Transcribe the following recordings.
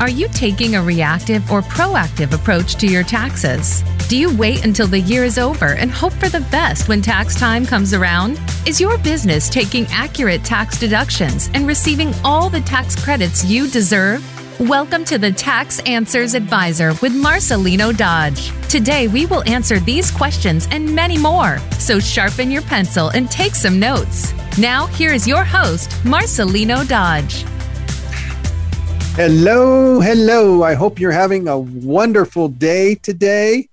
Are you taking a reactive or proactive approach to your taxes? Do you wait until the year is over and hope for the best when tax time comes around? Is your business taking accurate tax deductions and receiving all the tax credits you deserve? Welcome to the Tax Answers Advisor with Marcelino Dodge. Today, we will answer these questions and many more. So sharpen your pencil and take some notes. Now, here is your host, Marcelino Dodge. Hello, hello. I hope you're having a wonderful day today.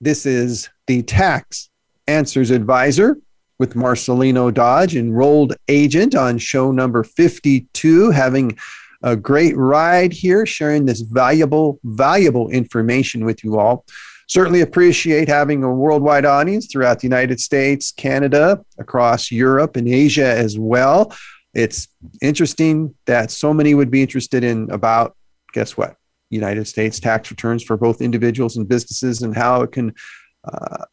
This is the Tax Answers Advisor with Marcelino Dodge, enrolled agent on show number 52, having a great ride here, sharing this valuable, valuable information with you all. Certainly appreciate having a worldwide audience throughout the United States, Canada, across Europe, and Asia as well it's interesting that so many would be interested in about guess what? United states tax returns for both individuals and businesses and how it can uh,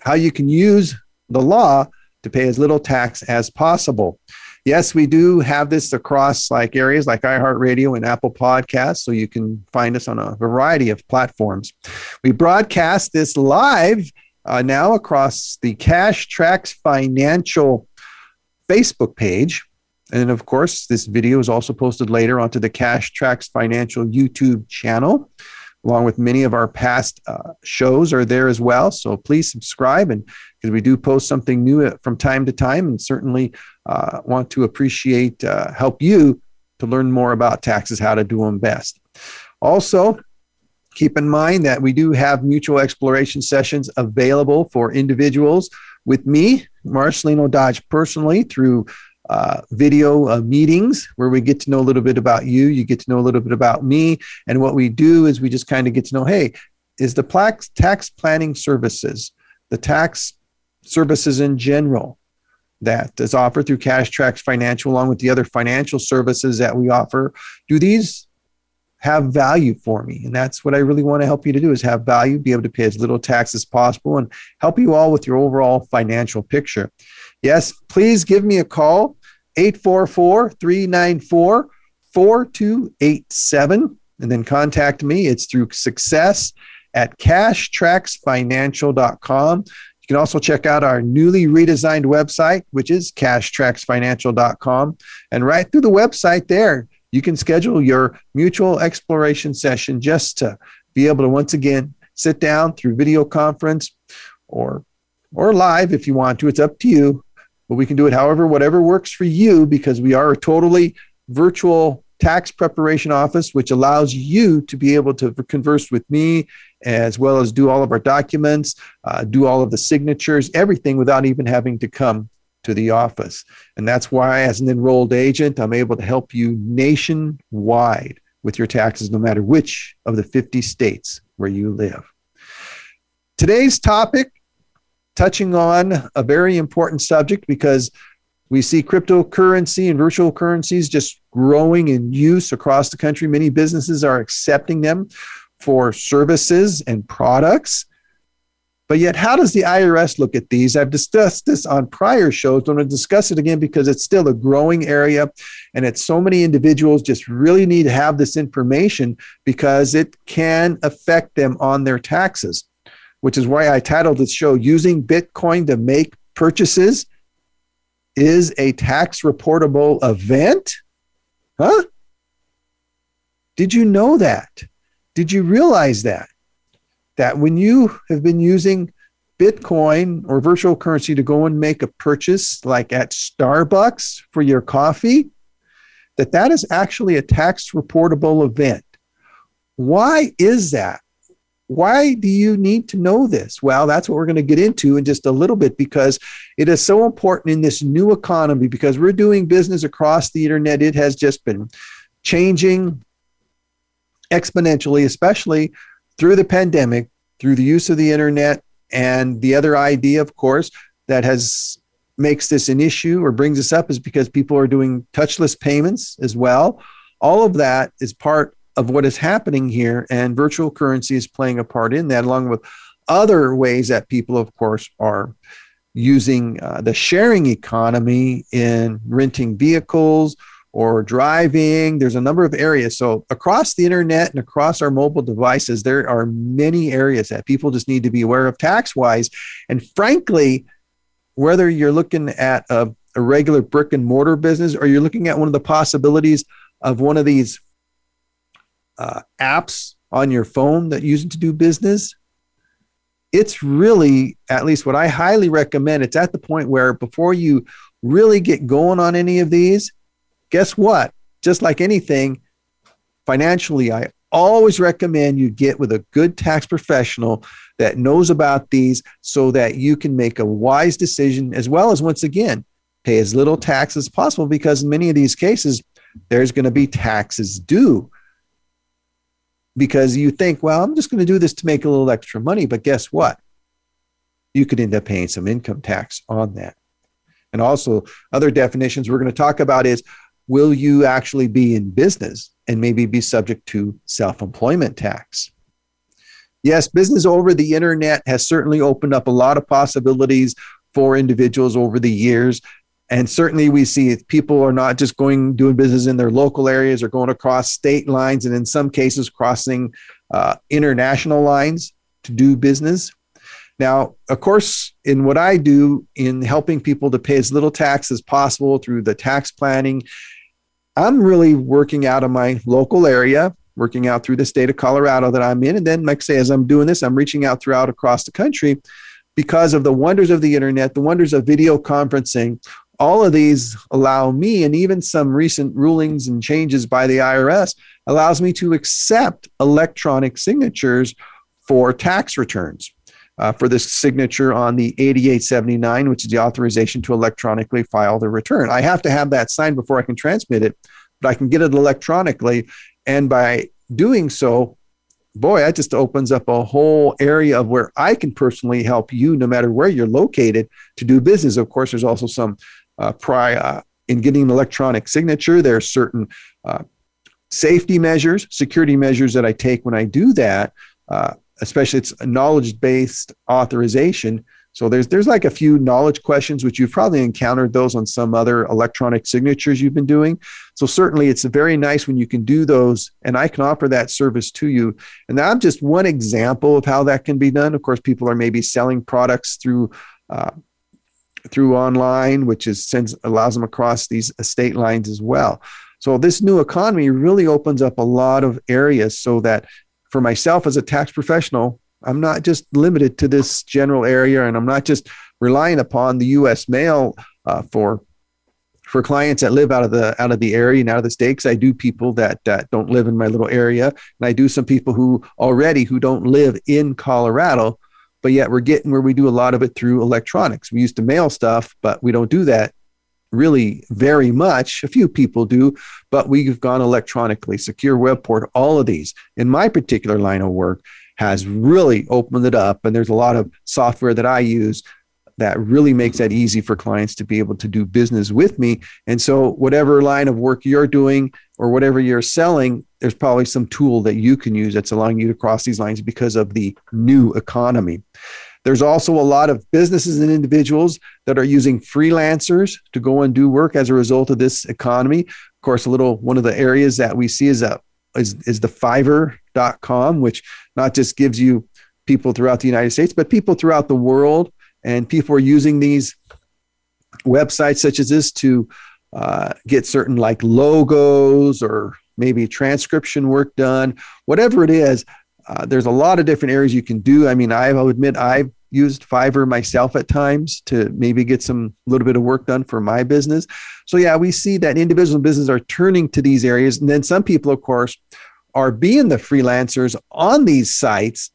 how you can use the law to pay as little tax as possible. Yes we do have this across like areas like iheartradio and apple podcasts so you can find us on a variety of platforms. We broadcast this live uh, now across the cash tracks financial facebook page and of course, this video is also posted later onto the Cash Tracks Financial YouTube channel, along with many of our past uh, shows are there as well. So please subscribe, and because we do post something new uh, from time to time, and certainly uh, want to appreciate uh, help you to learn more about taxes, how to do them best. Also, keep in mind that we do have mutual exploration sessions available for individuals with me, Marcelino Dodge, personally through uh, video uh, meetings where we get to know a little bit about you. You get to know a little bit about me. And what we do is we just kind of get to know hey, is the tax, tax planning services, the tax services in general that is offered through Cash Tracks Financial, along with the other financial services that we offer, do these have value for me and that's what i really want to help you to do is have value be able to pay as little tax as possible and help you all with your overall financial picture yes please give me a call 844 394 4287. And then contact me. It's through success at cashtracksfinancial.com. You can also check out our newly redesigned website, which is cashtracksfinancial.com. And right through the website there, you can schedule your mutual exploration session just to be able to once again sit down through video conference or or live if you want to. It's up to you but we can do it however, whatever works for you because we are a totally virtual tax preparation office, which allows you to be able to converse with me as well as do all of our documents, uh, do all of the signatures, everything without even having to come to the office. And that's why, as an enrolled agent, I'm able to help you nationwide with your taxes, no matter which of the 50 states where you live. Today's topic touching on a very important subject because we see cryptocurrency and virtual currencies just growing in use across the country. Many businesses are accepting them for services and products. But yet, how does the IRS look at these? I've discussed this on prior shows. I'm going to discuss it again because it's still a growing area and it's so many individuals just really need to have this information because it can affect them on their taxes which is why I titled this show Using Bitcoin to Make Purchases is a Tax Reportable Event? Huh? Did you know that? Did you realize that? That when you have been using Bitcoin or virtual currency to go and make a purchase, like at Starbucks for your coffee, that that is actually a tax reportable event. Why is that? Why do you need to know this? Well, that's what we're going to get into in just a little bit because it is so important in this new economy because we're doing business across the internet. It has just been changing exponentially, especially through the pandemic, through the use of the internet. And the other idea, of course, that has makes this an issue or brings this up is because people are doing touchless payments as well. All of that is part of what is happening here. And virtual currency is playing a part in that, along with other ways that people, of course, are using uh, the sharing economy in renting vehicles or driving. There's a number of areas. So, across the internet and across our mobile devices, there are many areas that people just need to be aware of tax wise. And frankly, whether you're looking at a, a regular brick and mortar business or you're looking at one of the possibilities of one of these uh, apps on your phone that use to do business, it's really, at least what I highly recommend, it's at the point where before you really get going on any of these, guess what? Just like anything, financially, I always recommend you get with a good tax professional that knows about these so that you can make a wise decision as well as once again pay as little tax as possible because in many of these cases there's going to be taxes due because you think well i'm just going to do this to make a little extra money but guess what you could end up paying some income tax on that and also other definitions we're going to talk about is will you actually be in business and maybe be subject to self-employment tax yes, business over the internet has certainly opened up a lot of possibilities for individuals over the years. And certainly we see people are not just going doing business in their local areas or going across state lines and in some cases crossing uh, international lines to do business. Now, of course, in what I do in helping people to pay as little tax as possible through the tax planning, I'm really working out of my local area working out through the state of Colorado that I'm in. And then, like I say, as I'm doing this, I'm reaching out throughout across the country because of the wonders of the internet, the wonders of video conferencing. All of these allow me, and even some recent rulings and changes by the IRS, allows me to accept electronic signatures for tax returns. Uh, for this signature on the 8879, which is the authorization to electronically file the return. I have to have that signed before I can transmit it, but I can get it electronically. And by doing so, boy, that just opens up a whole area of where I can personally help you, no matter where you're located, to do business. Of course, there's also some uh, prior uh, in getting an electronic signature. There are certain uh, safety measures, security measures that I take when I do that. Especially it's knowledge based authorization so there's there's like a few knowledge questions which you've probably encountered those on some other electronic signatures you've been doing. So certainly it's very nice when you can do those and I can offer that service to you. And I'm just one example of how that can be done. Of course, people are maybe selling products through uh, through online, which is sends allows them across these estate lines as well. So this new economy really opens up a lot of areas so that for myself as a tax professional, I'm not just limited to this general area, and I'm not just relying upon the U.S. mail uh, for for clients that live out of the out of the area and out of the states. I do people that that don't live in my little area, and I do some people who already who don't live in Colorado, but yet we're getting where we do a lot of it through electronics. We used to mail stuff, but we don't do that really very much. A few people do, but we've gone electronically, secure web port, all of these. In my particular line of work, has really opened it up. And there's a lot of software that I use that really makes that easy for clients to be able to do business with me. And so, whatever line of work you're doing or whatever you're selling, there's probably some tool that you can use that's allowing you to cross these lines because of the new economy. There's also a lot of businesses and individuals that are using freelancers to go and do work as a result of this economy. Of course, a little one of the areas that we see is a is, is the Fiverr.com, which not just gives you people throughout the United States, but people throughout the world. And people are using these websites such as this to uh, get certain like logos or maybe transcription work done, whatever it is. Uh, there's a lot of different areas you can do. I mean, I'll admit I've used Fiverr myself at times to maybe get some little bit of work done for my business. So yeah, we see that individual businesses are turning to these areas, and then some people, of course, are being the freelancers on these sites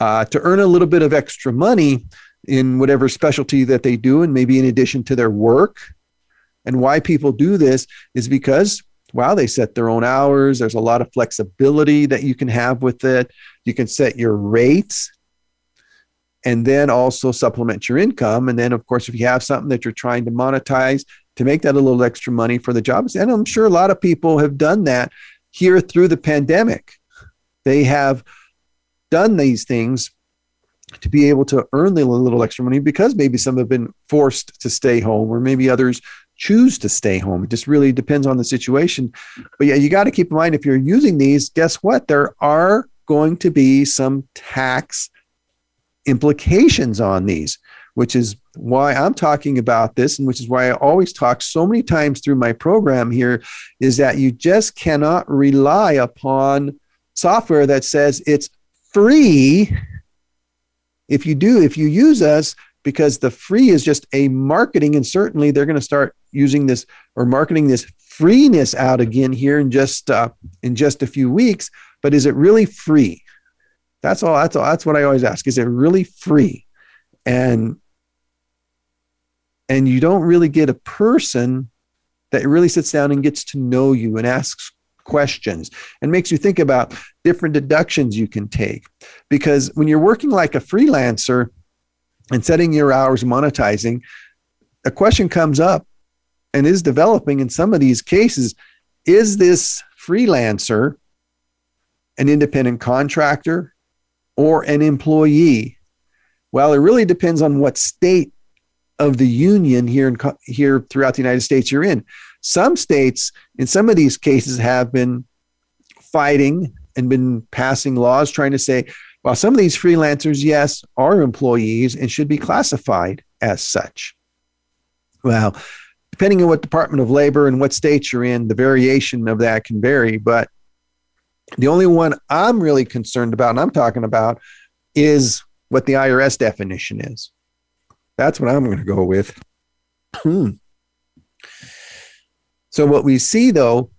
uh, to earn a little bit of extra money in whatever specialty that they do, and maybe in addition to their work. And why people do this is because wow, they set their own hours. There's a lot of flexibility that you can have with it. You can set your rates and then also supplement your income. And then, of course, if you have something that you're trying to monetize to make that a little extra money for the jobs, and I'm sure a lot of people have done that here through the pandemic. They have done these things to be able to earn a little extra money because maybe some have been forced to stay home, or maybe others choose to stay home. It just really depends on the situation. But yeah, you got to keep in mind if you're using these, guess what? There are going to be some tax implications on these, which is why I'm talking about this, and which is why I always talk so many times through my program here is that you just cannot rely upon software that says it's free. If you do, if you use us, because the free is just a marketing, and certainly they're going to start using this or marketing this freeness out again here in just uh, in just a few weeks. But is it really free? That's all. That's all. That's what I always ask. Is it really free? And and you don't really get a person that really sits down and gets to know you and asks questions and makes you think about different deductions you can take. Because when you're working like a freelancer and setting your hours monetizing, a question comes up and is developing in some of these cases is this freelancer an independent contractor or an employee? Well, it really depends on what state of the union here in here throughout the United States you're in. Some states, in some of these cases, have been fighting and been passing laws trying to say, well, some of these freelancers, yes, are employees and should be classified as such. Well, depending on what Department of Labor and what state you're in, the variation of that can vary. But the only one I'm really concerned about, and I'm talking about, is what the IRS definition is. That's what I'm going to go with. Hmm. So, what we see though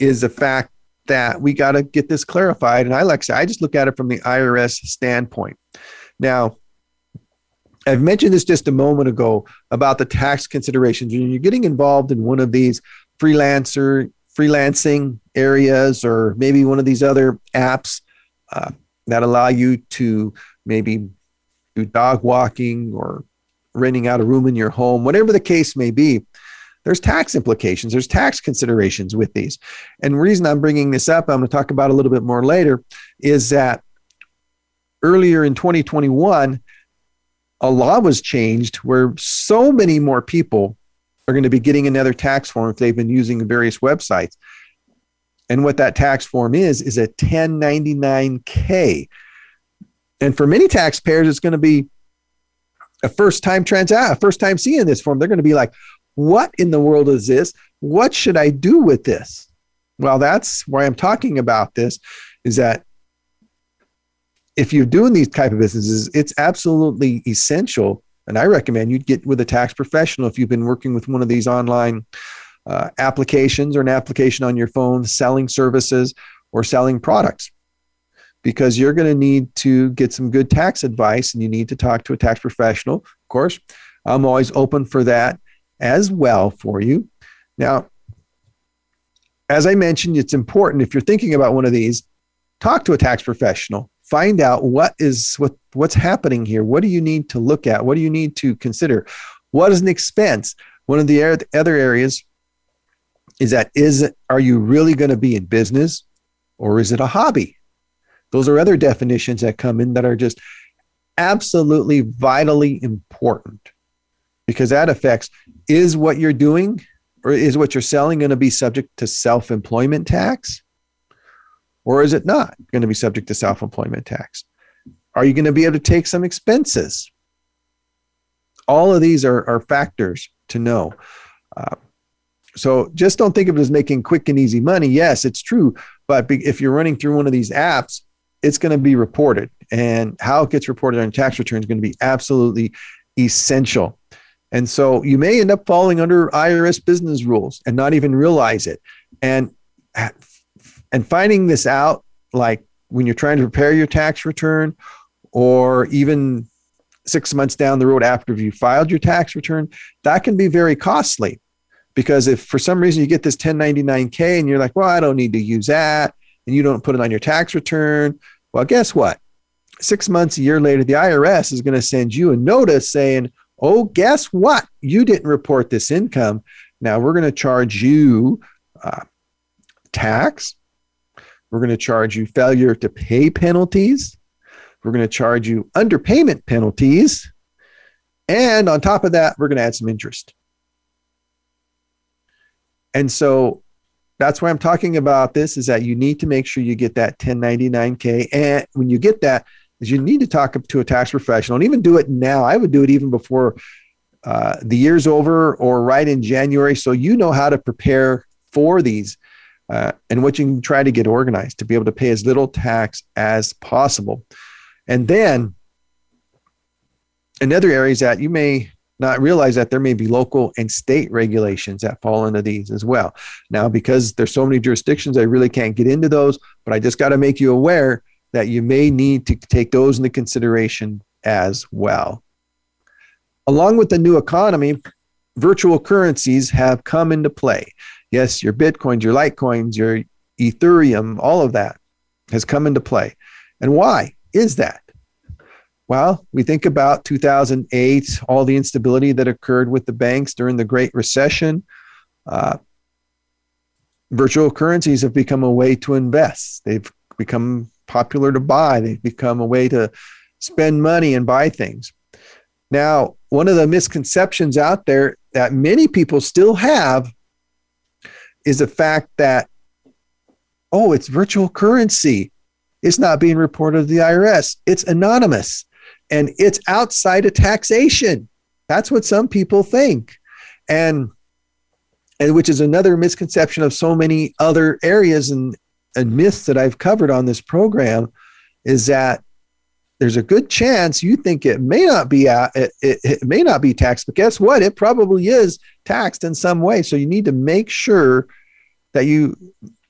is the fact that we got to get this clarified. And I like to say, I just look at it from the IRS standpoint. Now, I've mentioned this just a moment ago about the tax considerations. When you're getting involved in one of these freelancer freelancing areas, or maybe one of these other apps uh, that allow you to maybe do dog walking or renting out a room in your home, whatever the case may be, there's tax implications, there's tax considerations with these. And the reason I'm bringing this up, I'm going to talk about a little bit more later, is that earlier in 2021, a law was changed where so many more people are going to be getting another tax form if they've been using various websites. And what that tax form is, is a 1099K. And for many taxpayers, it's going to be a first time transact, ah, a first time seeing this form. They're going to be like, what in the world is this? What should I do with this? Well, that's why I'm talking about this is that if you're doing these type of businesses, it's absolutely essential. And I recommend you get with a tax professional if you've been working with one of these online uh, applications or an application on your phone selling services or selling products because you're going to need to get some good tax advice and you need to talk to a tax professional. Of course, I'm always open for that as well for you. Now, as I mentioned, it's important if you're thinking about one of these, talk to a tax professional. Find out what is what what's happening here. What do you need to look at? What do you need to consider? What is an expense? One of the other areas is that is are you really going to be in business or is it a hobby? Those are other definitions that come in that are just absolutely vitally important because that affects is what you're doing or is what you're selling going to be subject to self employment tax? Or is it not going to be subject to self employment tax? Are you going to be able to take some expenses? All of these are, are factors to know. Uh, so just don't think of it as making quick and easy money. Yes, it's true. But if you're running through one of these apps, it's going to be reported. And how it gets reported on tax return is going to be absolutely essential. And so you may end up falling under IRS business rules and not even realize it. And and finding this out like when you're trying to prepare your tax return or even 6 months down the road after you filed your tax return, that can be very costly. Because if for some reason you get this 1099K and you're like, well, I don't need to use that, and you don't put it on your tax return, well, guess what? Six months, a year later, the IRS is going to send you a notice saying, oh, guess what? You didn't report this income. Now we're going to charge you uh, tax. We're going to charge you failure to pay penalties. We're going to charge you underpayment penalties. And on top of that, we're going to add some interest. And so that's why I'm talking about this is that you need to make sure you get that 1099K. And when you get that, is you need to talk to a tax professional and even do it now. I would do it even before uh, the year's over or right in January. So you know how to prepare for these uh, and what you can try to get organized to be able to pay as little tax as possible. And then another area is that you may not realize that there may be local and state regulations that fall into these as well. Now, because there's so many jurisdictions, I really can't get into those, but I just got to make you aware that you may need to take those into consideration as well. Along with the new economy, virtual currencies have come into play. Yes, your Bitcoins, your Litecoins, your Ethereum, all of that has come into play. And why is that? Well, we think about 2008, all the instability that occurred with the banks during the Great Recession. Uh, virtual currencies have become a way to invest. They've become popular to buy. They've become a way to spend money and buy things. Now, one of the misconceptions out there that many people still have is the fact that, oh, it's virtual currency. It's not being reported to the IRS. It's anonymous and it's outside of taxation. That's what some people think. And and which is another misconception of so many other areas and, and myths that I've covered on this program is that there's a good chance you think it may not be uh, it, it, it may not be taxed, but guess what? It probably is taxed in some way. So you need to make sure that you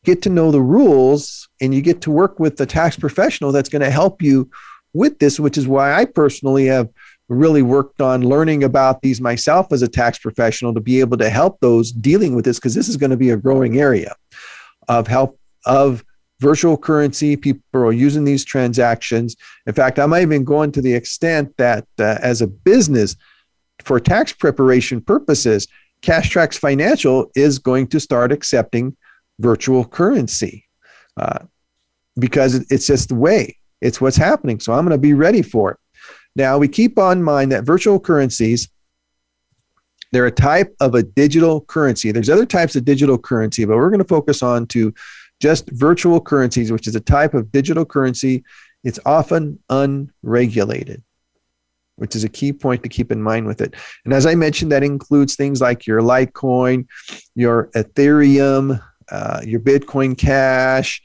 get to know the rules and you get to work with the tax professional that's going to help you with this, which is why I personally have really worked on learning about these myself as a tax professional to be able to help those dealing with this because this is going to be a growing area of help of virtual currency people are using these transactions in fact i might even go into the extent that uh, as a business for tax preparation purposes CashTrax Financial is going to start accepting virtual currency uh, because it's just the way it's what's happening. So I'm going to be ready for it. Now, we keep on mind that virtual currencies, they're a type of a digital currency. There's other types of digital currency, but we're going to focus on to just virtual currencies, which is a type of digital currency. It's often unregulated which is a key point to keep in mind with it. And as I mentioned, that includes things like your Litecoin, your Ethereum, uh, your Bitcoin Cash,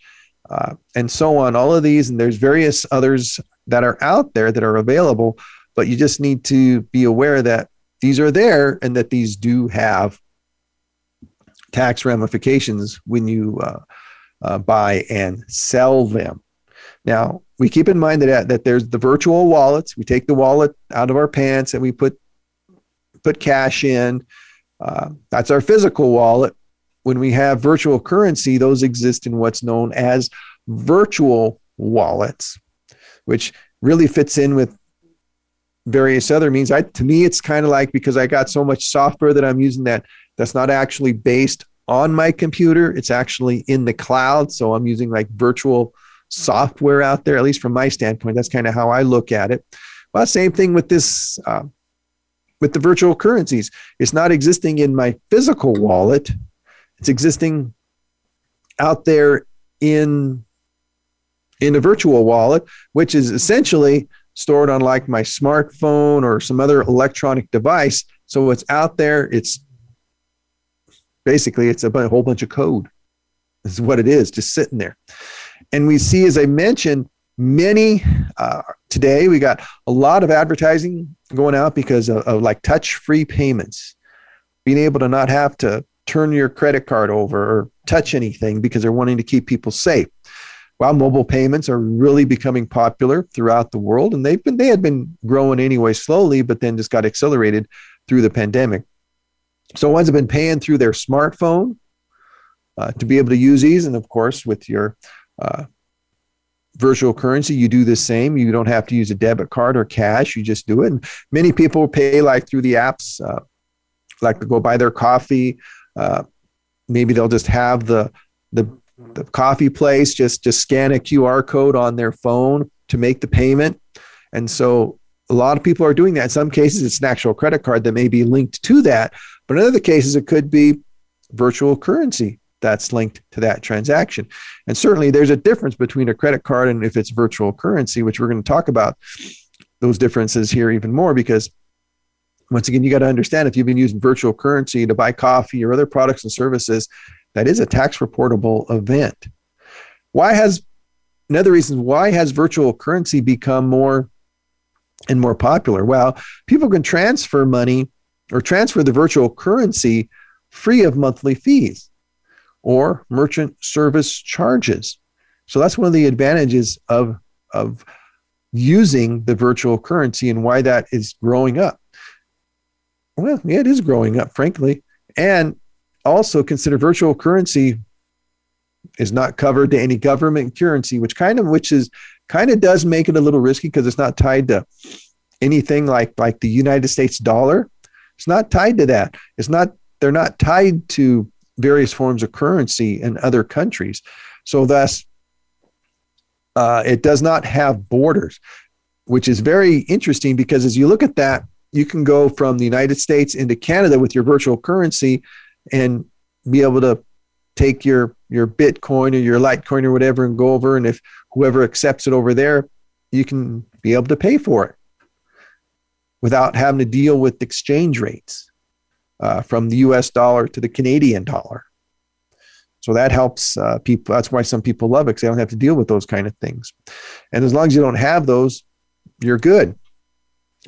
uh, and so on. All of these, and there's various others that are out there that are available, but you just need to be aware that these are there and that these do have tax ramifications when you uh, uh buy and sell them. Now, we keep in mind that, that there's the virtual wallets. We take the wallet out of our pants and we put put cash in. Uh, that's our physical wallet. When we have virtual currency, those exist in what's known as virtual wallets, which really fits in with various other means. I, to me, it's kind of like because I got so much software that I'm using that that's not actually based on my computer. It's actually in the cloud. So I'm using like virtual software out there, at least from my standpoint. That's kind of how I look at it. Well, same thing with this, uh, with the virtual currencies. It's not existing in my physical wallet. It's existing out there in in a virtual wallet, which is essentially stored on like my smartphone or some other electronic device. So it's out there. It's basically it's a whole bunch of code. Is what it is, just sitting there. And we see, as I mentioned, many uh, today, we got a lot of advertising going out because of, of like touch free payments, being able to not have to turn your credit card over or touch anything because they're wanting to keep people safe. While mobile payments are really becoming popular throughout the world, and they've been they had been growing anyway slowly, but then just got accelerated through the pandemic. So ones have been paying through their smartphone uh, to be able to use these, and of course with your uh, virtual currency, you do the same. You don't have to use a debit card or cash. You just do it. And many people pay like through the apps, uh, like to go buy their coffee. Uh, maybe they'll just have the, the the coffee place just just scan a QR code on their phone to make the payment. And so a lot of people are doing that. In some cases, it's an actual credit card that may be linked to that. But in other cases, it could be virtual currency that's linked to that transaction. And certainly there's a difference between a credit card and if it's virtual currency, which we're going to talk about those differences here even more because once again, you got to understand if you've been using virtual currency to buy coffee or other products and services, that is a tax reportable event. Why has another reason why has virtual currency become more and more popular? Well, people can transfer money or transfer the virtual currency free of monthly fees or merchant service charges. So that's one of the advantages of, of using the virtual currency and why that is growing up. Well, yeah, it is growing up, frankly. And also consider virtual currency is not covered to any government currency, which kind of which is kind of does make it a little risky because it's not tied to anything like like the United States dollar. It's not tied to that. It's not they're not tied to various forms of currency in other countries. So thus uh, it does not have borders, which is very interesting because as you look at that, you can go from the United States into Canada with your virtual currency and be able to take your your Bitcoin or your Litecoin or whatever and go over. And if whoever accepts it over there, you can be able to pay for it without having to deal with exchange rates uh, from the US dollar to the Canadian dollar. So that helps uh, people. That's why some people love it because they don't have to deal with those kind of things. And as long as you don't have those, you're good.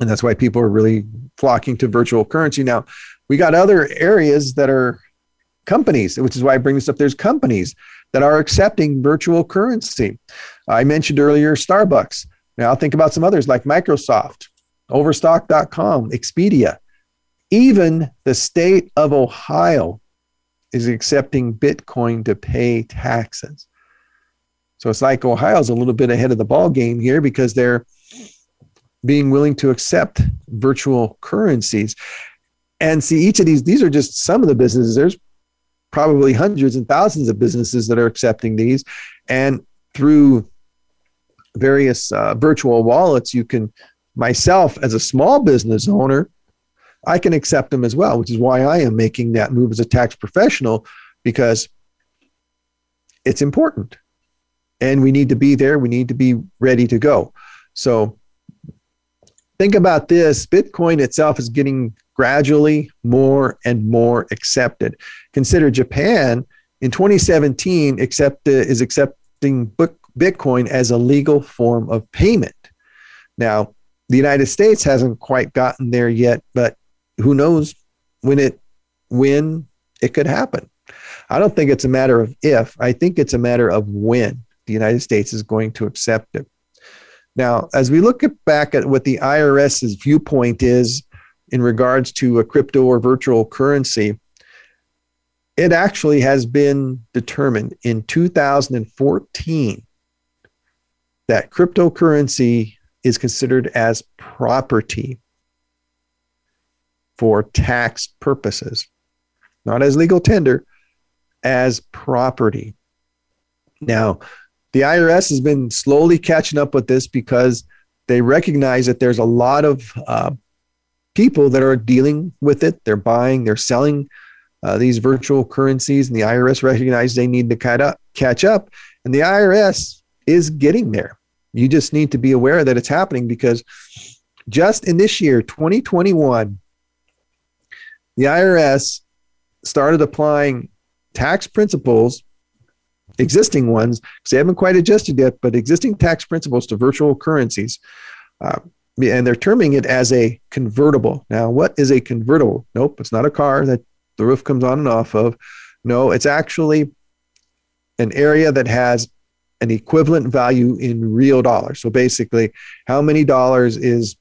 And that's why people are really flocking to virtual currency. Now, we got other areas that are companies, which is why I bring this up. There's companies that are accepting virtual currency. I mentioned earlier Starbucks. Now, think about some others like Microsoft, Overstock.com, Expedia. Even the state of Ohio is accepting Bitcoin to pay taxes. So it's like Ohio's a little bit ahead of the ball game here because they're being willing to accept virtual currencies. And see, each of these, these are just some of the businesses. There's probably hundreds and thousands of businesses that are accepting these. And through various uh, virtual wallets, you can, myself as a small business owner, I can accept them as well, which is why I am making that move as a tax professional because it's important and we need to be there. We need to be ready to go. So think about this Bitcoin itself is getting gradually more and more accepted. Consider Japan in 2017 accept, is accepting Bitcoin as a legal form of payment. Now, the United States hasn't quite gotten there yet, but who knows when it when it could happen. I don't think it's a matter of if, I think it's a matter of when the United States is going to accept it. Now, as we look at, back at what the IRS's viewpoint is in regards to a crypto or virtual currency, it actually has been determined in 2014 that cryptocurrency is considered as property for tax purposes, not as legal tender, as property. Now, the IRS has been slowly catching up with this because they recognize that there's a lot of uh, people that are dealing with it. They're buying, they're selling uh, these virtual currencies, and the IRS recognizes they need to catch up, catch up. And the IRS is getting there. You just need to be aware that it's happening because just in this year, 2021, the IRS started applying tax principles existing ones because they haven't quite adjusted yet, but existing tax principles to virtual currencies. Uh, and they're terming it as a convertible. Now, what is a convertible? Nope, it's not a car that the roof comes on and off of. No, it's actually an area that has an equivalent value in real dollars. So basically, how many dollars is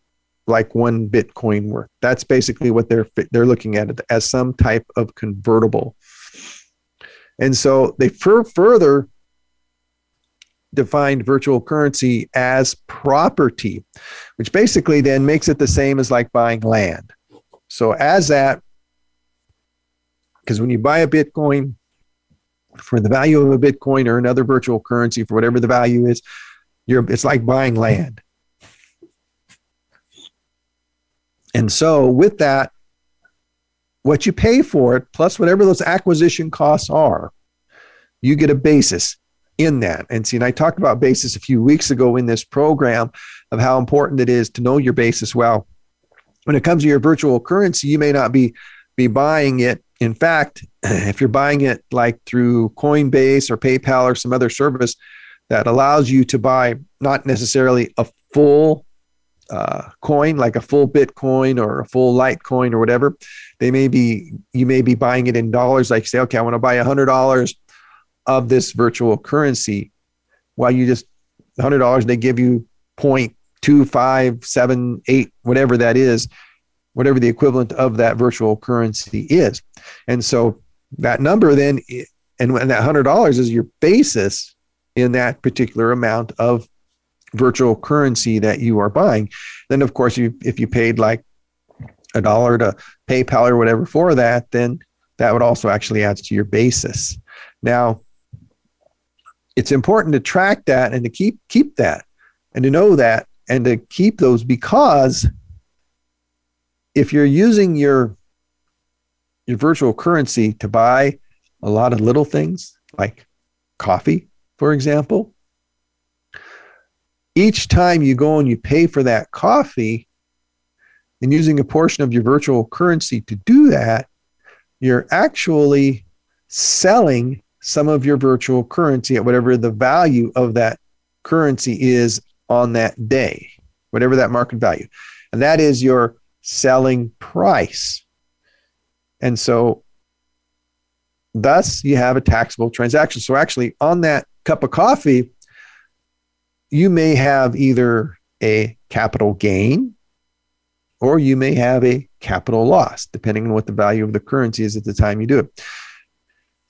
like one Bitcoin worth? That's basically what they're they're looking at it as some type of convertible. And so they fur- further defined virtual currency as property, which basically then makes it the same as like buying land. So, as that, because when you buy a Bitcoin for the value of a Bitcoin or another virtual currency for whatever the value is, you're, it's like buying land. And so, with that, what you pay for it, plus whatever those acquisition costs are, you get a basis in that. And see, and I talked about basis a few weeks ago in this program of how important it is to know your basis well. When it comes to your virtual currency, you may not be be buying it. In fact, if you're buying it like through Coinbase or PayPal or some other service that allows you to buy not necessarily a full uh, coin, like a full Bitcoin or a full Litecoin or whatever, they may be you may be buying it in dollars. Like say, okay, I want to buy a hundred dollars of this virtual currency. While you just hundred dollars, they give you point two five seven eight, whatever that is, whatever the equivalent of that virtual currency is, and so that number then, and when that hundred dollars is your basis in that particular amount of virtual currency that you are buying. Then, of course, you, if you paid like a dollar to PayPal or whatever for that, then that would also actually add to your basis. Now, it's important to track that and to keep keep that and to know that and to keep those because if you're using your your virtual currency to buy a lot of little things like coffee, for example, each time you go and you pay for that coffee and using a portion of your virtual currency to do that, you're actually selling some of your virtual currency at whatever the value of that currency is on that day, whatever that market value. And that is your selling price. And so, thus, you have a taxable transaction. So, actually, on that cup of coffee, you may have either a capital gain or you may have a capital loss, depending on what the value of the currency is at the time you do it.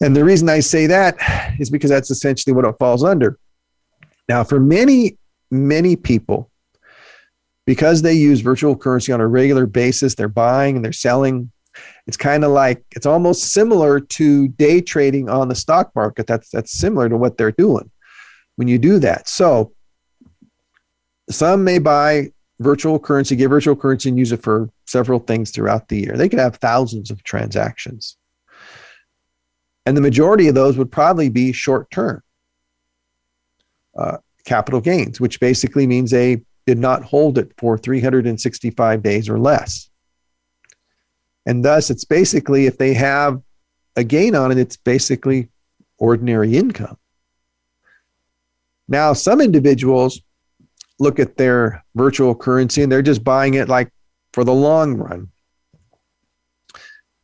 And the reason I say that is because that's essentially what it falls under. Now, for many, many people, because they use virtual currency on a regular basis, they're buying and they're selling. It's kind of like it's almost similar to day trading on the stock market. That's that's similar to what they're doing when you do that. So some may buy virtual currency, get virtual currency, and use it for several things throughout the year. They could have thousands of transactions. And the majority of those would probably be short term uh, capital gains, which basically means they did not hold it for 365 days or less. And thus, it's basically if they have a gain on it, it's basically ordinary income. Now, some individuals look at their virtual currency and they're just buying it like for the long run.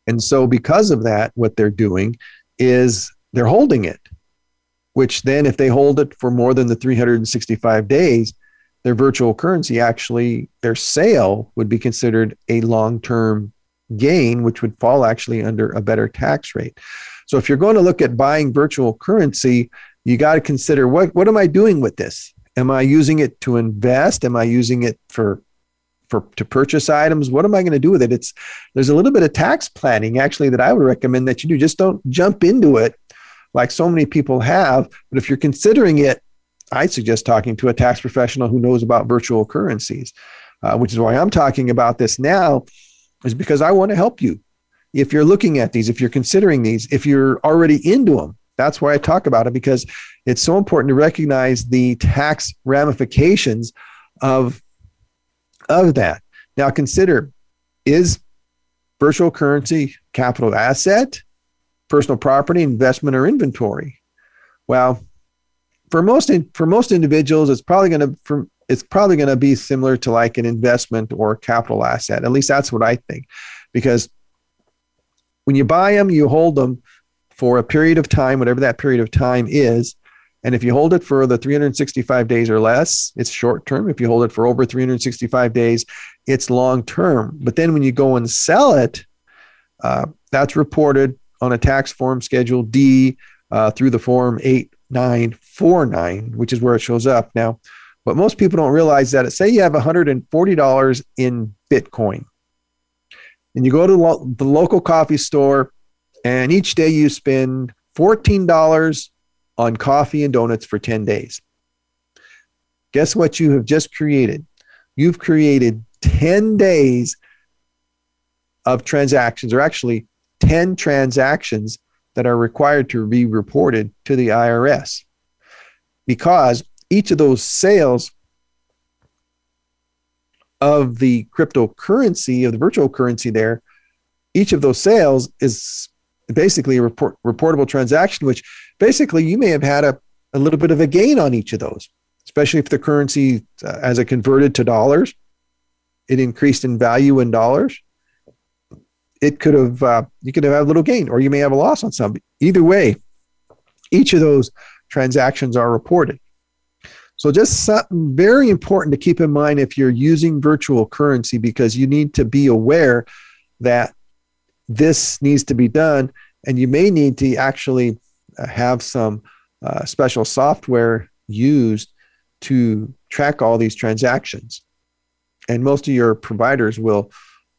And so, because of that, what they're doing is they're holding it, which then, if they hold it for more than the 365 days, their virtual currency actually, their sale would be considered a long term gain, which would fall actually under a better tax rate. So, if you're going to look at buying virtual currency, you got to consider what, what am I doing with this? Am I using it to invest? Am I using it for for to purchase items? What am I going to do with it? It's there's a little bit of tax planning actually that I would recommend that you do. Just don't jump into it like so many people have. But if you're considering it, I suggest talking to a tax professional who knows about virtual currencies, uh, which is why I'm talking about this now, is because I want to help you. If you're looking at these, if you're considering these, if you're already into them, that's why I talk about it because it's so important to recognize the tax ramifications of, of that. Now, consider is virtual currency capital asset, personal property, investment, or inventory? Well, for most for most individuals, it's probably going to it's probably going to be similar to like an investment or capital asset. At least that's what I think, because when you buy them, you hold them for a period of time, whatever that period of time is. And if you hold it for the 365 days or less, it's short term. If you hold it for over 365 days, it's long term. But then when you go and sell it, uh, that's reported on a tax form Schedule D uh, through the form 8949, which is where it shows up. Now, what most people don't realize that say you have $140 in Bitcoin and you go to the local coffee store and each day you spend $14 on coffee and donuts for 10 days. Guess what you have just created? You've created 10 days of transactions, or actually 10 transactions that are required to be reported to the IRS because each of those sales of the cryptocurrency, of the virtual currency there, each of those sales is basically a report, reportable transaction, which basically you may have had a, a little bit of a gain on each of those, especially if the currency, uh, as it converted to dollars, it increased in value in dollars. It could have, uh, you could have had a little gain, or you may have a loss on some. Either way, each of those transactions are reported. So, just something very important to keep in mind if you're using virtual currency, because you need to be aware that this needs to be done, and you may need to actually uh, have some uh, special software used to track all these transactions. And most of your providers will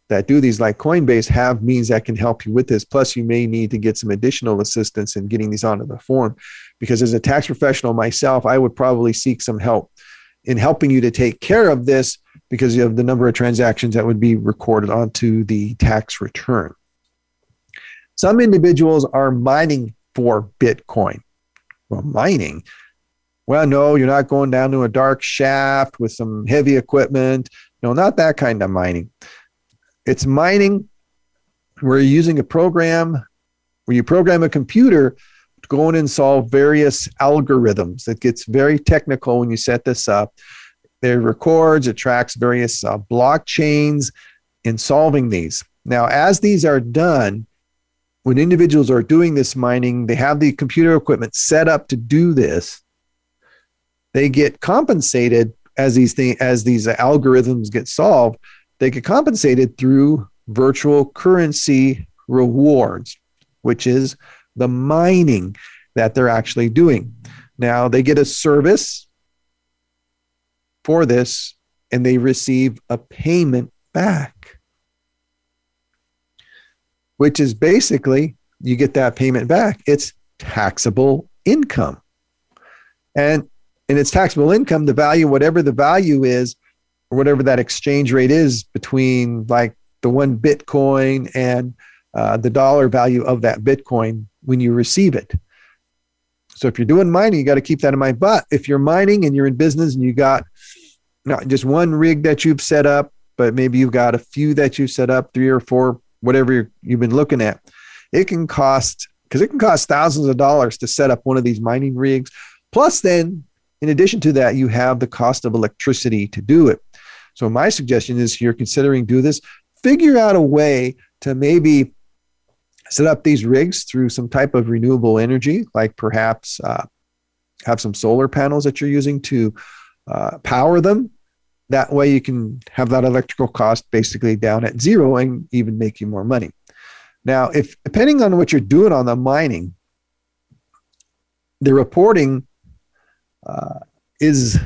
that do these like Coinbase have means that can help you with this. Plus, you may need to get some additional assistance in getting these onto the form. Because as a tax professional myself, I would probably seek some help in helping you to take care of this because you have the number of transactions that would be recorded onto the tax return. Some individuals are mining for Bitcoin. Well, mining. Well, no, you're not going down to a dark shaft with some heavy equipment. No, not that kind of mining. It's mining where you're using a program where you program a computer to go in and solve various algorithms. It gets very technical when you set this up. It records, it tracks various uh, blockchains in solving these. Now, as these are done, when individuals are doing this mining, they have the computer equipment set up to do this. They get compensated as these as these algorithms get solved they get compensated through virtual currency rewards, which is the mining that they're actually doing. Now they get a service for this and they receive a payment back, which is basically you get that payment back. It's taxable income. And in its taxable income, the value, whatever the value is, or whatever that exchange rate is between like the one Bitcoin and uh, the dollar value of that Bitcoin when you receive it. So if you're doing mining, you got to keep that in mind. But if you're mining and you're in business and you got not just one rig that you've set up, but maybe you've got a few that you've set up, three or four, whatever you've been looking at, it can cost because it can cost thousands of dollars to set up one of these mining rigs. Plus, then in addition to that, you have the cost of electricity to do it. So my suggestion is if you're considering do this, figure out a way to maybe set up these rigs through some type of renewable energy, like perhaps uh, have some solar panels that you're using to uh, power them. That way you can have that electrical cost basically down at zero and even make you more money. Now, if depending on what you're doing on the mining, the reporting uh, is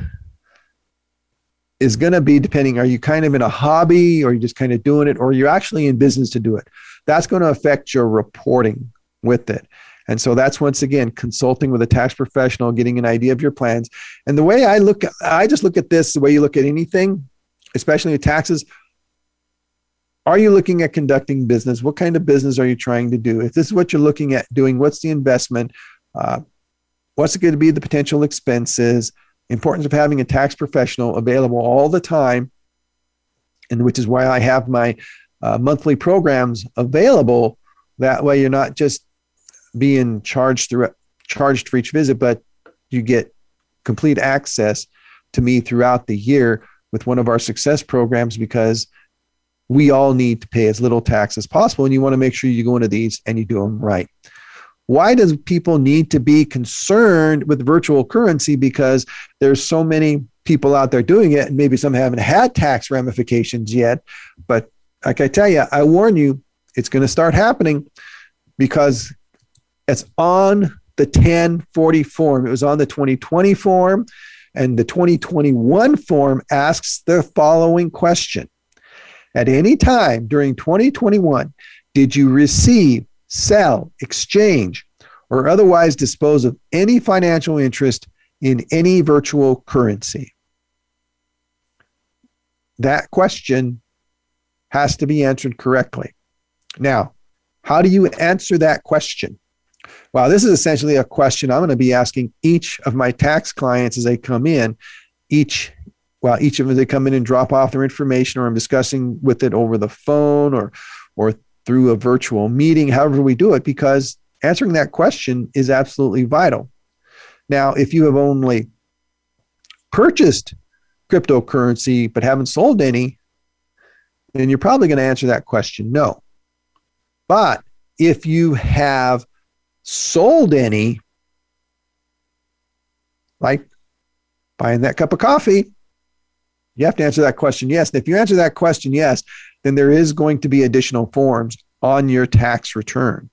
is going to be depending are you kind of in a hobby or you're just kind of doing it or you're actually in business to do it? That's going to affect your reporting with it. And so that's once again consulting with a tax professional getting an idea of your plans. And the way i look i just look at this the way you look at anything especially with taxes. Are you looking at conducting business? What kind of business are you trying to do? If this is what you're looking at doing what's the investment? Uh, what's it going to be the potential expenses importance of having a tax professional available all the time, and which is why I have my uh, monthly programs available. That way, you're not just being charged through charged for each visit, but you get complete access to me throughout the year with one of our success programs because we all need to pay as little tax as possible, and you want to make sure you go into these and you do them right. Why does people need to be concerned with virtual currency? Because there's so many people out there doing it, and maybe some haven't had tax ramifications yet. But like I tell you, I warn you, it's going to start happening because it's on the 1040 form. It was on the 2020 form, and the 2021 form asks the following question At any time during 2021, did you receive sell, exchange, or otherwise dispose of any financial interest in any virtual currency? That question has to be answered correctly. Now, how do you answer that question? Well, this is essentially a question I'm going to be asking each of my tax clients as they come in. Each, well, each of them as they come in and drop off their information, or I'm discussing with it over the phone or, or through a virtual meeting, however we do it, because answering that question is absolutely vital. Now, if you have only purchased cryptocurrency but haven't sold any, then you're probably going to answer that question no. But if you have sold any, like buying that cup of coffee, you have to answer that question yes. And if you answer that question yes, then there is going to be additional forms on your tax return.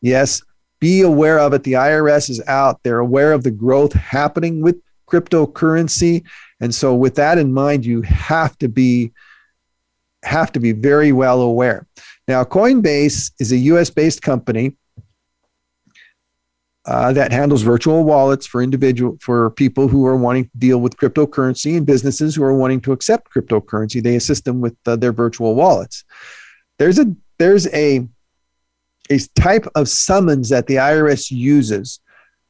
Yes, be aware of it. The IRS is out. They're aware of the growth happening with cryptocurrency. And so with that in mind, you have to be have to be very well aware. Now, Coinbase is a US based company uh, that handles virtual wallets for individual for people who are wanting to deal with cryptocurrency and businesses who are wanting to accept cryptocurrency. They assist them with uh, their virtual wallets. There's a there's a a type of summons that the IRS uses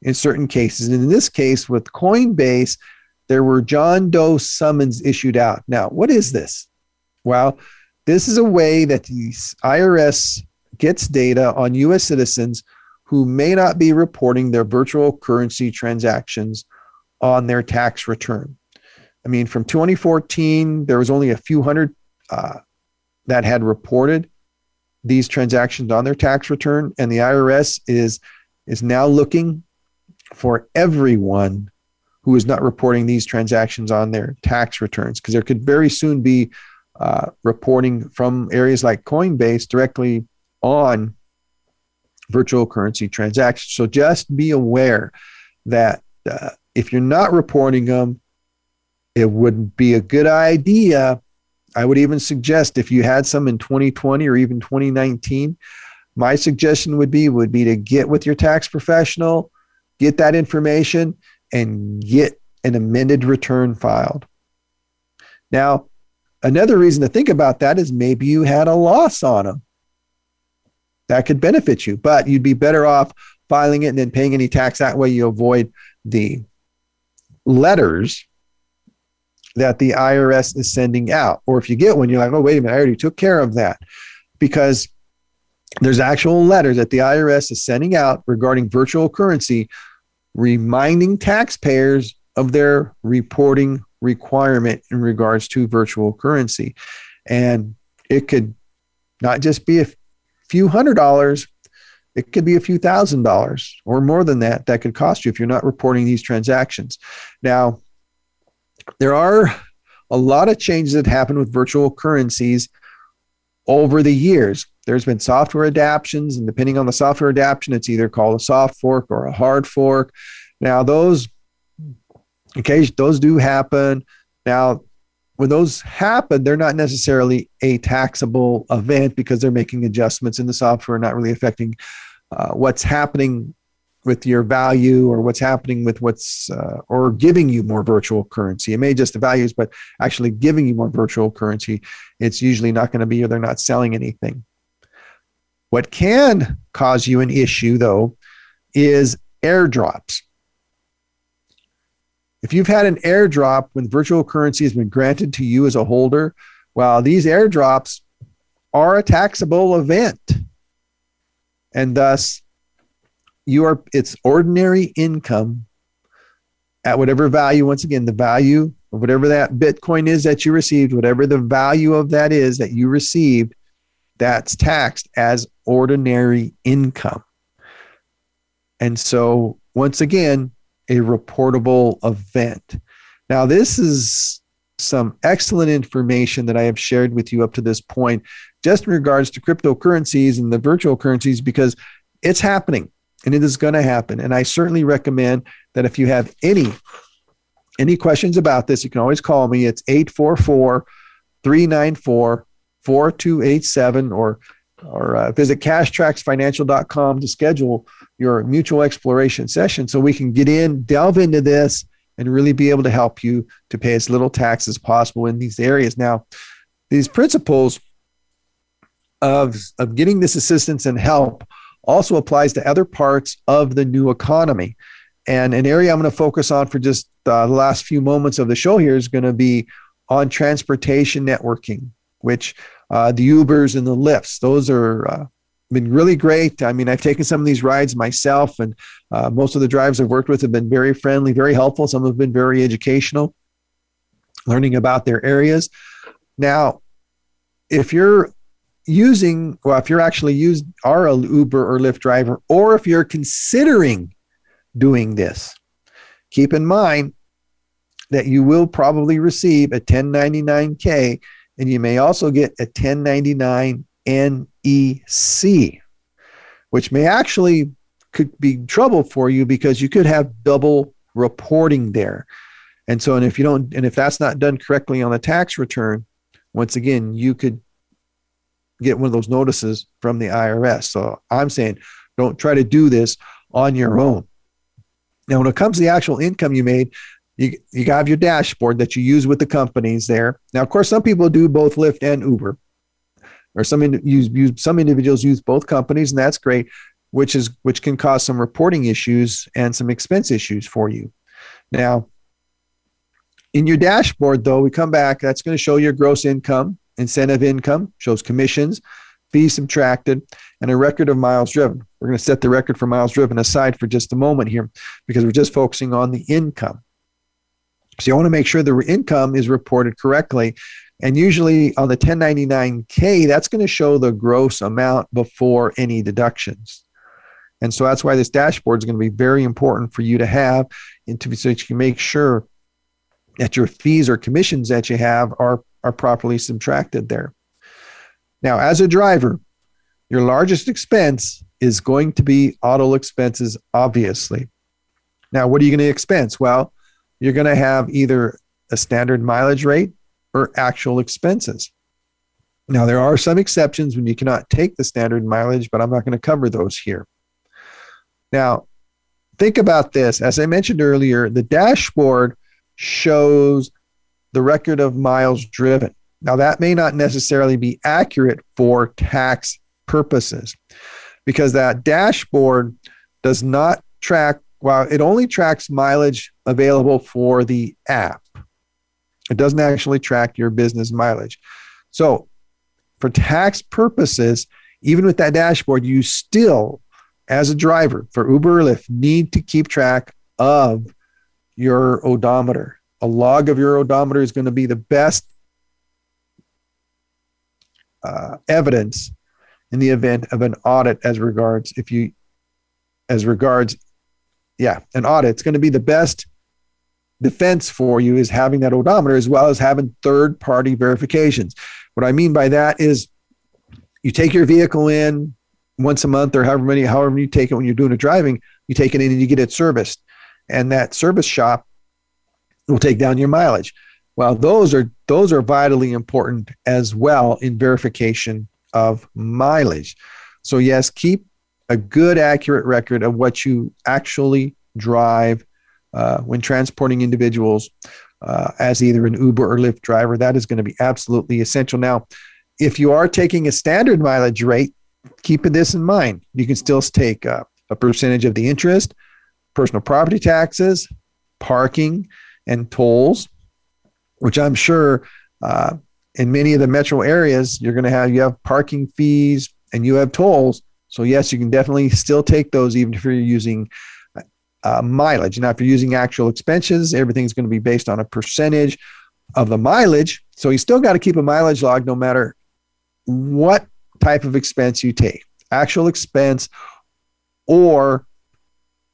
in certain cases. And in this case, with Coinbase, there were John Doe summons issued out. Now, what is this? Well, this is a way that the IRS gets data on US citizens who may not be reporting their virtual currency transactions on their tax return. I mean, from 2014, there was only a few hundred uh, that had reported these transactions on their tax return, and the IRS is is now looking for everyone who is not reporting these transactions on their tax returns because there could very soon be uh, reporting from areas like Coinbase directly on virtual currency transactions. So just be aware that uh, if you're not reporting them, it would be a good idea. I would even suggest if you had some in 2020 or even 2019, my suggestion would be would be to get with your tax professional, get that information, and get an amended return filed. Now, another reason to think about that is maybe you had a loss on them that could benefit you, but you'd be better off filing it and then paying any tax. That way you avoid the letters that the IRS is sending out. Or if you get one, you're like, oh, wait a minute, I already took care of that. Because there's actual letters that the IRS is sending out regarding virtual currency, reminding taxpayers of their reporting requirement in regards to virtual currency. And it could not just be a few hundred dollars, it could be a few thousand dollars or more than that that could cost you if you're not reporting these transactions. Now, there are a lot of changes that happen with virtual currencies over the years. There's been software adaptations, and depending on the software adaptation, it's either called a soft fork or a hard fork. Now, those occasion those do happen. Now, when those happen, they're not necessarily a taxable event because they're making adjustments in the software, not really affecting uh, what's happening with your value or what's happening with what's uh, or giving you more virtual currency. It may just the values, but actually giving you more virtual currency, it's usually not going to be or they're not selling anything. What can cause you an issue though is airdrops. If you've had an airdrop when virtual currency has been granted to you as a holder, well, these airdrops are a taxable event. And thus, you are it's ordinary income at whatever value once again the value of whatever that bitcoin is that you received whatever the value of that is that you received that's taxed as ordinary income and so once again a reportable event. Now, this is some excellent information that I have shared with you up to this point, just in regards to cryptocurrencies and the virtual currencies, because it's happening and it is going to happen. And I certainly recommend that if you have any any questions about this, you can always call me. It's 844 394 4287 or or uh, visit cashtracksfinancial.com to schedule your mutual exploration session so we can get in, delve into this, and really be able to help you to pay as little tax as possible in these areas. Now, these principles of, of getting this assistance and help also applies to other parts of the new economy. And an area I'm going to focus on for just uh, the last few moments of the show here is going to be on transportation networking, which uh, the Ubers and the Lyfts, those are uh, been really great. I mean, I've taken some of these rides myself, and uh, most of the drivers I've worked with have been very friendly, very helpful. Some have been very educational, learning about their areas. Now, if you're using, well, if you're actually used are a Uber or Lyft driver, or if you're considering doing this, keep in mind that you will probably receive a 1099K and you may also get a 1099 NEC, which may actually could be trouble for you because you could have double reporting there. And so, and if you don't, and if that's not done correctly on the tax return, once again, you could get one of those notices from the IRS. So I'm saying don't try to do this on your own. Now, when it comes to the actual income you made, you, you have your dashboard that you use with the companies there. Now, of course, some people do both Lyft and Uber, or some use, use some individuals use both companies, and that's great, which is which can cause some reporting issues and some expense issues for you. Now, in your dashboard, though, we come back. That's going to show your gross income, incentive income, shows commissions, fees subtracted, and a record of miles driven. We're going to set the record for miles driven aside for just a moment here because we're just focusing on the income. So you want to make sure the income is reported correctly. And usually on the 1099K, that's going to show the gross amount before any deductions. And so that's why this dashboard is going to be very important for you to have and into so you can make sure that your fees or commissions that you have are, are properly subtracted there. Now, as a driver, your largest expense is going to be auto expenses, obviously. Now, what are you going to expense? Well, you're going to have either a standard mileage rate or actual expenses. Now, there are some exceptions when you cannot take the standard mileage, but I'm not going to cover those here. Now, think about this. As I mentioned earlier, the dashboard shows the record of miles driven. Now, that may not necessarily be accurate for tax purposes because that dashboard does not track while it only tracks mileage available for the app, it doesn't actually track your business mileage. So, for tax purposes, even with that dashboard, you still, as a driver for Uber or Lyft, need to keep track of your odometer. A log of your odometer is going to be the best uh, evidence in the event of an audit as regards if you as regards yeah, an audit. It's going to be the best defense for you is having that odometer as well as having third party verifications. What I mean by that is you take your vehicle in once a month or however many, however you take it when you're doing a driving, you take it in and you get it serviced. And that service shop will take down your mileage. Well, those are those are vitally important as well in verification of mileage. So yes, keep a good, accurate record of what you actually drive uh, when transporting individuals uh, as either an Uber or Lyft driver. That is going to be absolutely essential. Now, if you are taking a standard mileage rate, keep this in mind. You can still take a percentage of the interest, personal property taxes, parking, and tolls, which I'm sure uh, in many of the metro areas, you're going to have you have parking fees and you have tolls so yes, you can definitely still take those even if you're using uh, mileage. Now, if you're using actual expenses, everything's going to be based on a percentage of the mileage. So you still got to keep a mileage log no matter what type of expense you take, actual expense or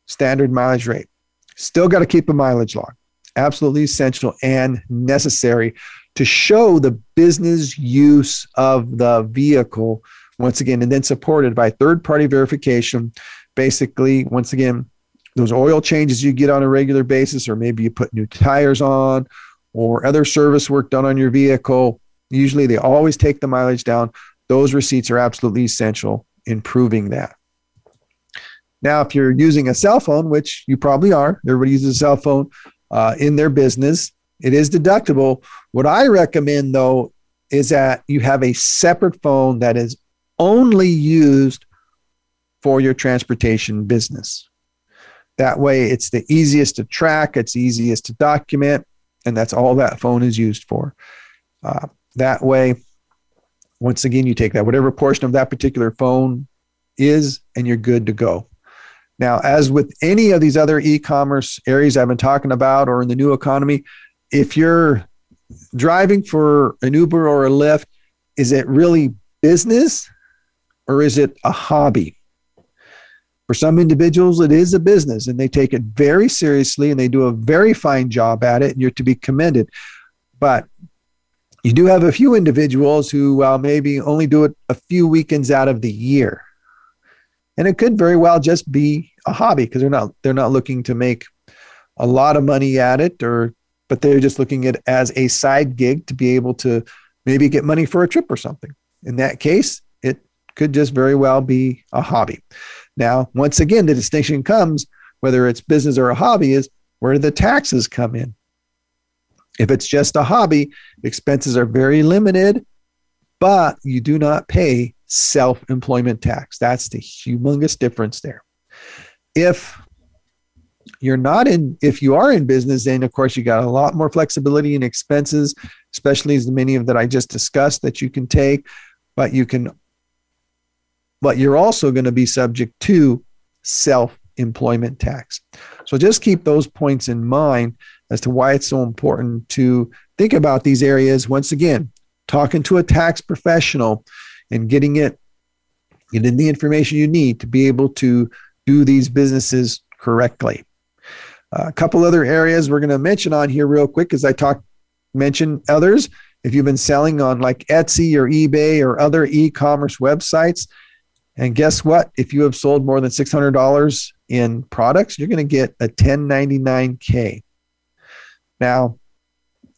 standard mileage rate. Still got to keep a mileage log. Absolutely essential and necessary to show the business use of the vehicle once again, and then supported by third party verification. Basically, once again, those oil changes you get on a regular basis, or maybe you put new tires on, or other service work done on your vehicle. Usually, they always take the mileage down. Those receipts are absolutely essential in proving that. Now, if you're using a cell phone, which you probably are, everybody uses a cell phone uh, in their business, it is deductible. What I recommend, though, is that you have a separate phone that is only used for your transportation business. That way, it's the easiest to track, it's easiest to document, and that's all that phone is used for. Uh, that way, once again, you take that, whatever portion of that particular phone is, and you're good to go. Now, as with any of these other e commerce areas I've been talking about or in the new economy, if you're driving for an Uber or a Lyft, is it really business or is it a hobby? For some individuals, it is a business and they take it very seriously and they do a very fine job at it, and you're to be commended. But you do have a few individuals who uh, maybe only do it a few weekends out of the year. And it could very well just be a hobby because they're not they're not looking to make a lot of money at it or but they're just looking at as a side gig to be able to maybe get money for a trip or something. In that case, could just very well be a hobby. Now, once again, the distinction comes whether it's business or a hobby is where the taxes come in? If it's just a hobby, expenses are very limited, but you do not pay self employment tax. That's the humongous difference there. If you're not in, if you are in business, then of course you got a lot more flexibility in expenses, especially as many of that I just discussed that you can take, but you can, but you're also going to be subject to self employment tax. So just keep those points in mind as to why it's so important to think about these areas. Once again, talking to a tax professional and getting it, getting the information you need to be able to do these businesses correctly. A couple other areas we're going to mention on here real quick as I talk, mention others. If you've been selling on like Etsy or eBay or other e-commerce websites, and guess what? If you have sold more than $600 in products, you're going to get a 1099K. Now,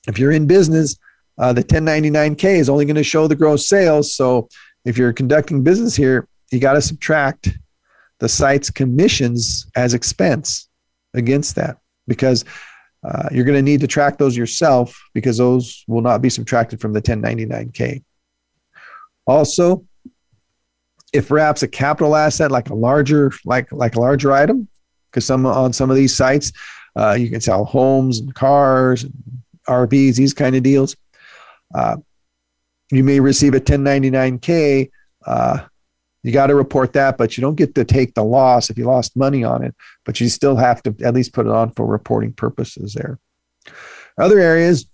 if you're in business, uh, the 1099K is only going to show the gross sales. So if you're conducting business here, you got to subtract the site's commissions as expense against that because uh, you're going to need to track those yourself because those will not be subtracted from the 1099K. Also, if perhaps a capital asset like a larger like like a larger item, because some on some of these sites uh, you can sell homes and cars, and RVs, these kind of deals. Uh, you may receive a 1099K. Uh, you got to report that, but you don't get to take the loss if you lost money on it, but you still have to at least put it on for reporting purposes there. Other areas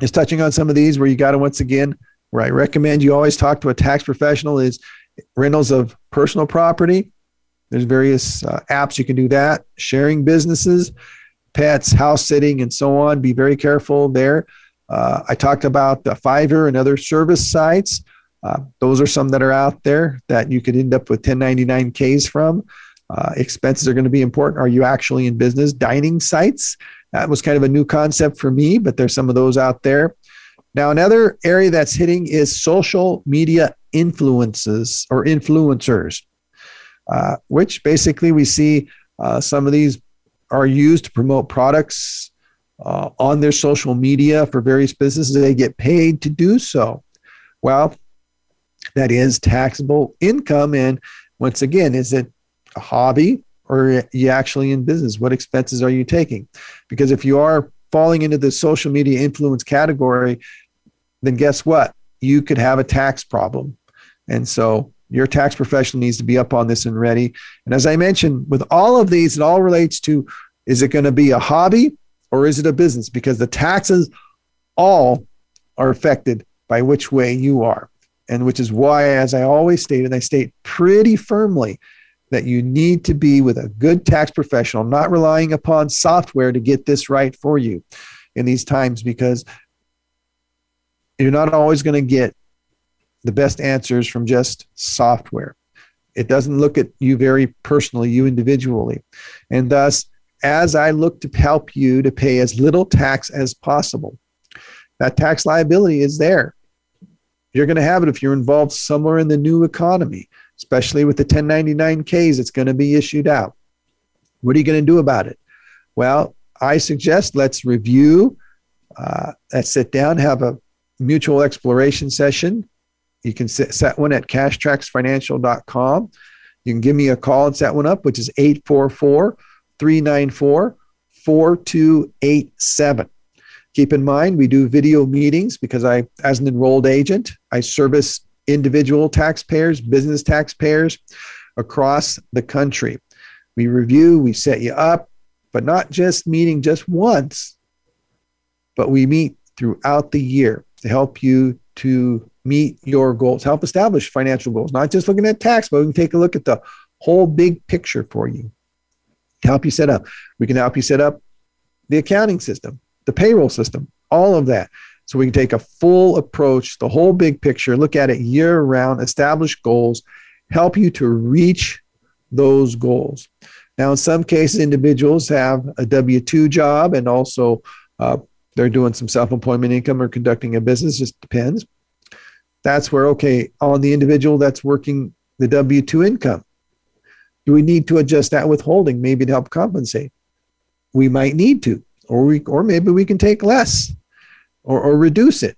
is touching on some of these where you got to, once again, where I recommend you always talk to a tax professional is rentals of personal property there's various uh, apps you can do that. Sharing businesses, pets, house sitting, and so on. Be very careful there. Uh, I talked about the Fiverr and other service sites. Uh, those are some that are out there that you could end up with 1099Ks from. Uh, expenses are going to be important. Are you actually in business? Dining sites. That was kind of a new concept for me, but there's some of those out there. Now, another area that's hitting is social media influences or influencers. Uh, which basically we see uh, some of these are used to promote products uh, on their social media for various businesses. They get paid to do so. Well, that is taxable income. And once again, is it a hobby or are you actually in business? What expenses are you taking? Because if you are falling into the social media influence category, then guess what? You could have a tax problem. And so your tax professional needs to be up on this and ready. And as I mentioned, with all of these, it all relates to is it going to be a hobby or is it a business? Because the taxes all are affected by which way you are. And which is why, as I always state, and I state pretty firmly, that you need to be with a good tax professional, not relying upon software to get this right for you in these times, because you're not always going to get the best answers from just software. It doesn't look at you very personally, you individually. And thus, as I look to help you to pay as little tax as possible, that tax liability is there. You're going to have it if you're involved somewhere in the new economy, especially with the 1099Ks it's going to be issued out. What are you going to do about it? Well, I suggest let's review, uh, let's sit down, have a mutual exploration session, You can set one at cashtracksfinancial.com. You can give me a call and set one up, which is 844 394 4287. Keep in mind, we do video meetings because I, as an enrolled agent, I service individual taxpayers, business taxpayers across the country. We review, we set you up, but not just meeting just once, but we meet throughout the year to help you to meet your goals, help establish financial goals, not just looking at tax, but we can take a look at the whole big picture for you. Help you set up. We can help you set up the accounting system, the payroll system, all of that. So we can take a full approach, the whole big picture, look at it year round, establish goals, help you to reach those goals. Now, in some cases, individuals have a W 2 job and also uh, they're doing some self employment income or conducting a business, just depends. That's where, okay, on the individual that's working the W 2 income, do we need to adjust that withholding maybe to help compensate? We might need to, or we, or maybe we can take less or, or reduce it.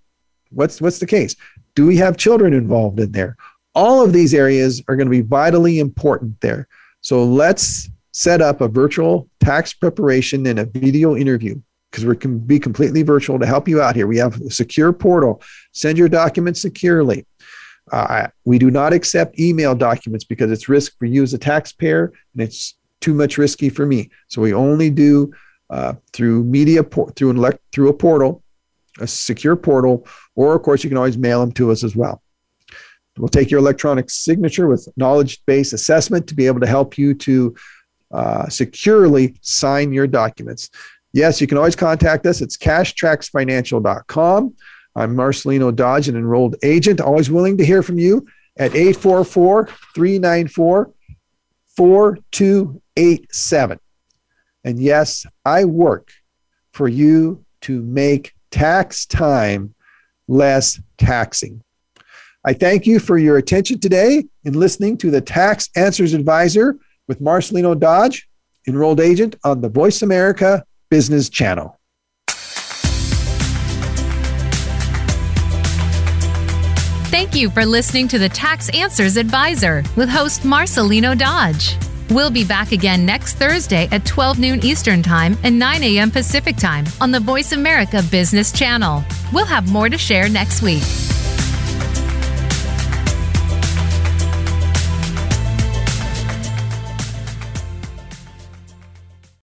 What's, what's the case? Do we have children involved in there? All of these areas are going to be vitally important there. So let's set up a virtual tax preparation and a video interview because we can be completely virtual to help you out here. We have a secure portal. Send your documents securely. Uh, we do not accept email documents because it's risk for you as a taxpayer and it's too much risky for me. So we only do uh, through media through an elect, through a portal, a secure portal, or of course you can always mail them to us as well. We'll take your electronic signature with knowledge based assessment to be able to help you to uh, securely sign your documents. Yes, you can always contact us. It's cashtracksfinancial.com. I'm Marcelino Dodge, an enrolled agent, always willing to hear from you at 844 394 4287. And yes, I work for you to make tax time less taxing. I thank you for your attention today in listening to the Tax Answers Advisor with Marcelino Dodge, enrolled agent on the Voice America Business Channel. Thank you for listening to the Tax Answers Advisor with host Marcelino Dodge. We'll be back again next Thursday at 12 noon Eastern Time and 9 a.m. Pacific Time on the Voice America Business Channel. We'll have more to share next week.